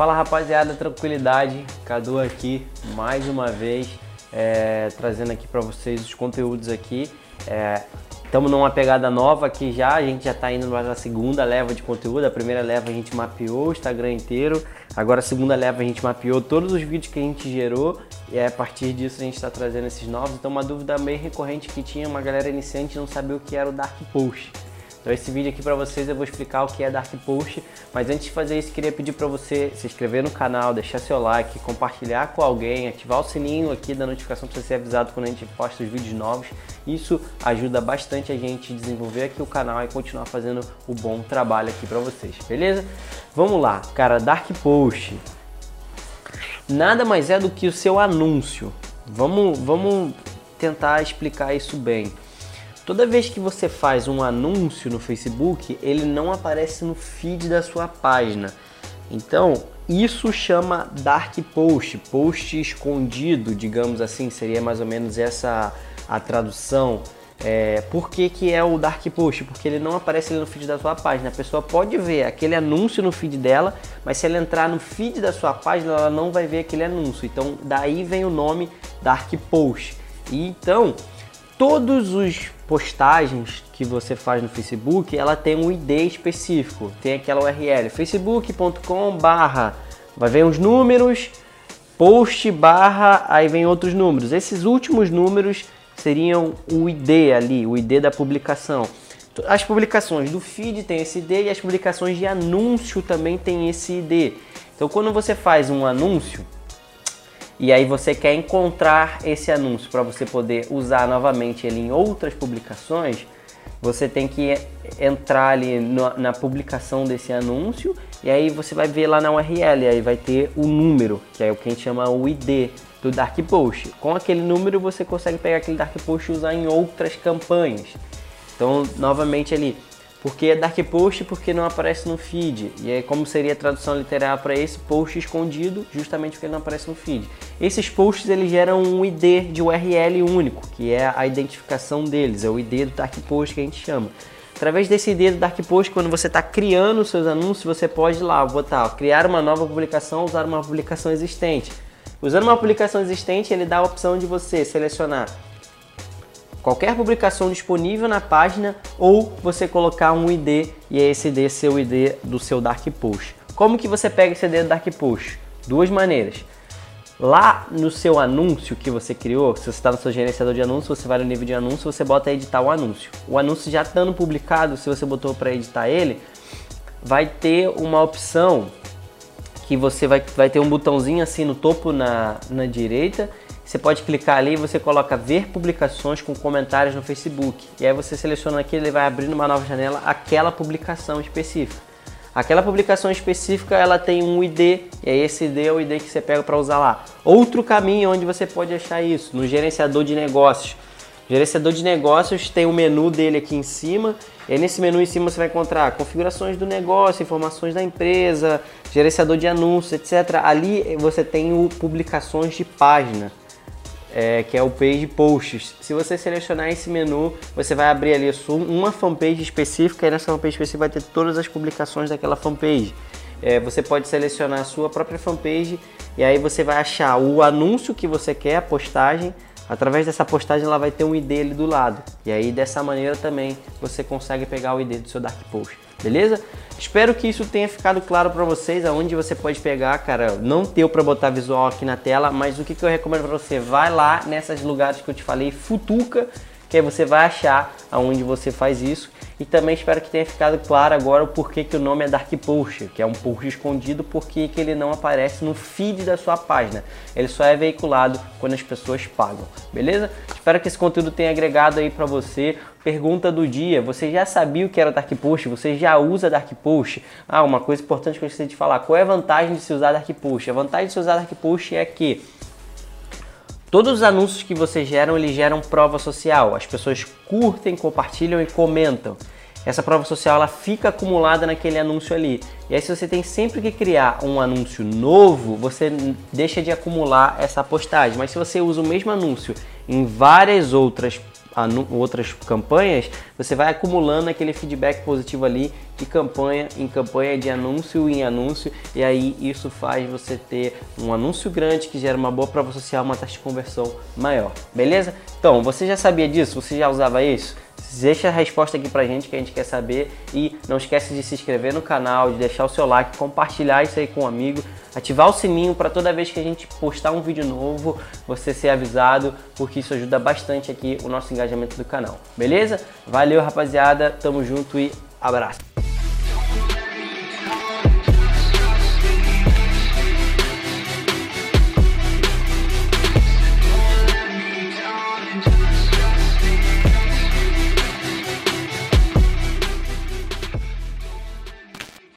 Fala rapaziada, tranquilidade, Cadu aqui mais uma vez é, trazendo aqui para vocês os conteúdos aqui. Estamos é, numa pegada nova aqui já, a gente já está indo para a segunda leva de conteúdo. A primeira leva a gente mapeou o Instagram inteiro, agora a segunda leva a gente mapeou todos os vídeos que a gente gerou e a partir disso a gente está trazendo esses novos. Então, uma dúvida meio recorrente que tinha uma galera iniciante não sabia o que era o Dark Post. Então esse vídeo aqui para vocês eu vou explicar o que é Dark Post, mas antes de fazer isso queria pedir para você se inscrever no canal, deixar seu like, compartilhar com alguém, ativar o sininho aqui da notificação para você ser avisado quando a gente posta os vídeos novos. Isso ajuda bastante a gente desenvolver aqui o canal e continuar fazendo o bom trabalho aqui para vocês, beleza? Vamos lá, cara, Dark Post nada mais é do que o seu anúncio. Vamos, vamos tentar explicar isso bem. Toda vez que você faz um anúncio no Facebook, ele não aparece no feed da sua página. Então, isso chama dark post, post escondido, digamos assim, seria mais ou menos essa a tradução. É, por que, que é o dark post? Porque ele não aparece no feed da sua página. A pessoa pode ver aquele anúncio no feed dela, mas se ela entrar no feed da sua página, ela não vai ver aquele anúncio. Então, daí vem o nome dark post. E então, todos os postagens que você faz no Facebook, ela tem um ID específico, tem aquela URL, facebook.com barra, vai ver uns números, post barra, aí vem outros números. Esses últimos números seriam o ID ali, o ID da publicação. As publicações do feed tem esse ID e as publicações de anúncio também tem esse ID. Então quando você faz um anúncio, e aí você quer encontrar esse anúncio para você poder usar novamente ele em outras publicações, você tem que entrar ali no, na publicação desse anúncio e aí você vai ver lá na URL, aí vai ter o número, que é o que a gente chama o ID do Dark Post. Com aquele número você consegue pegar aquele Dark Post e usar em outras campanhas. Então, novamente ali, porque é dark post porque não aparece no feed. E aí como seria a tradução literal para esse post escondido, justamente porque ele não aparece no feed. Esses posts eles geram um ID de URL único, que é a identificação deles, é o ID do dark post que a gente chama. Através desse ID do dark post, quando você está criando os seus anúncios, você pode ir lá botar, criar uma nova publicação, usar uma publicação existente. Usando uma publicação existente, ele dá a opção de você selecionar qualquer publicação disponível na página ou você colocar um ID e esse ID ser o ID do seu Dark Post. Como que você pega esse ID do Dark Post? Duas maneiras. Lá no seu anúncio que você criou, se você está no seu gerenciador de anúncios, você vai no nível de anúncio, você bota editar o anúncio. O anúncio já estando publicado, se você botou para editar ele, vai ter uma opção que você vai, vai ter um botãozinho assim no topo na, na direita você pode clicar ali e você coloca ver publicações com comentários no Facebook. E aí você seleciona aqui, ele vai abrir numa nova janela aquela publicação específica. Aquela publicação específica ela tem um ID e aí esse ID é o ID que você pega para usar lá. Outro caminho onde você pode achar isso no gerenciador de negócios. O gerenciador de negócios tem o menu dele aqui em cima. E nesse menu em cima você vai encontrar configurações do negócio, informações da empresa, gerenciador de anúncios, etc. Ali você tem o publicações de página é, que é o Page Posts. Se você selecionar esse menu, você vai abrir ali uma fanpage específica e nessa fanpage específica vai ter todas as publicações daquela fanpage. É, você pode selecionar a sua própria fanpage e aí você vai achar o anúncio que você quer, a postagem. Através dessa postagem ela vai ter um ID ali do lado. E aí dessa maneira também você consegue pegar o ID do seu Dark Post beleza? Espero que isso tenha ficado claro para vocês, aonde você pode pegar, cara, não deu para botar visual aqui na tela, mas o que, que eu recomendo para você? Vai lá nesses lugares que eu te falei, futuca, que aí você vai achar aonde você faz isso. E também espero que tenha ficado claro agora o porquê que o nome é Dark Post, que é um post escondido porque que ele não aparece no feed da sua página. Ele só é veiculado quando as pessoas pagam, beleza? Espero que esse conteúdo tenha agregado aí para você. Pergunta do dia: você já sabia o que era Dark Post? Você já usa Dark Post? Ah, uma coisa importante que eu esqueci de falar: qual é a vantagem de se usar Dark Post? A vantagem de se usar Dark Post é que Todos os anúncios que você geram, eles geram prova social. As pessoas curtem, compartilham e comentam. Essa prova social ela fica acumulada naquele anúncio ali. E aí se você tem sempre que criar um anúncio novo, você deixa de acumular essa postagem. Mas se você usa o mesmo anúncio em várias outras outras campanhas, você vai acumulando aquele feedback positivo ali de campanha em campanha, de anúncio em anúncio, e aí isso faz você ter um anúncio grande que gera uma boa prova social, uma taxa de conversão maior, beleza? Então, você já sabia disso? Você já usava isso? Deixa a resposta aqui pra gente que a gente quer saber e não esquece de se inscrever no canal, de deixar o seu like, compartilhar isso aí com um amigo, ativar o sininho para toda vez que a gente postar um vídeo novo, você ser avisado, porque isso ajuda bastante aqui o nosso engajamento do canal. Beleza? Valeu, rapaziada. Tamo junto e abraço.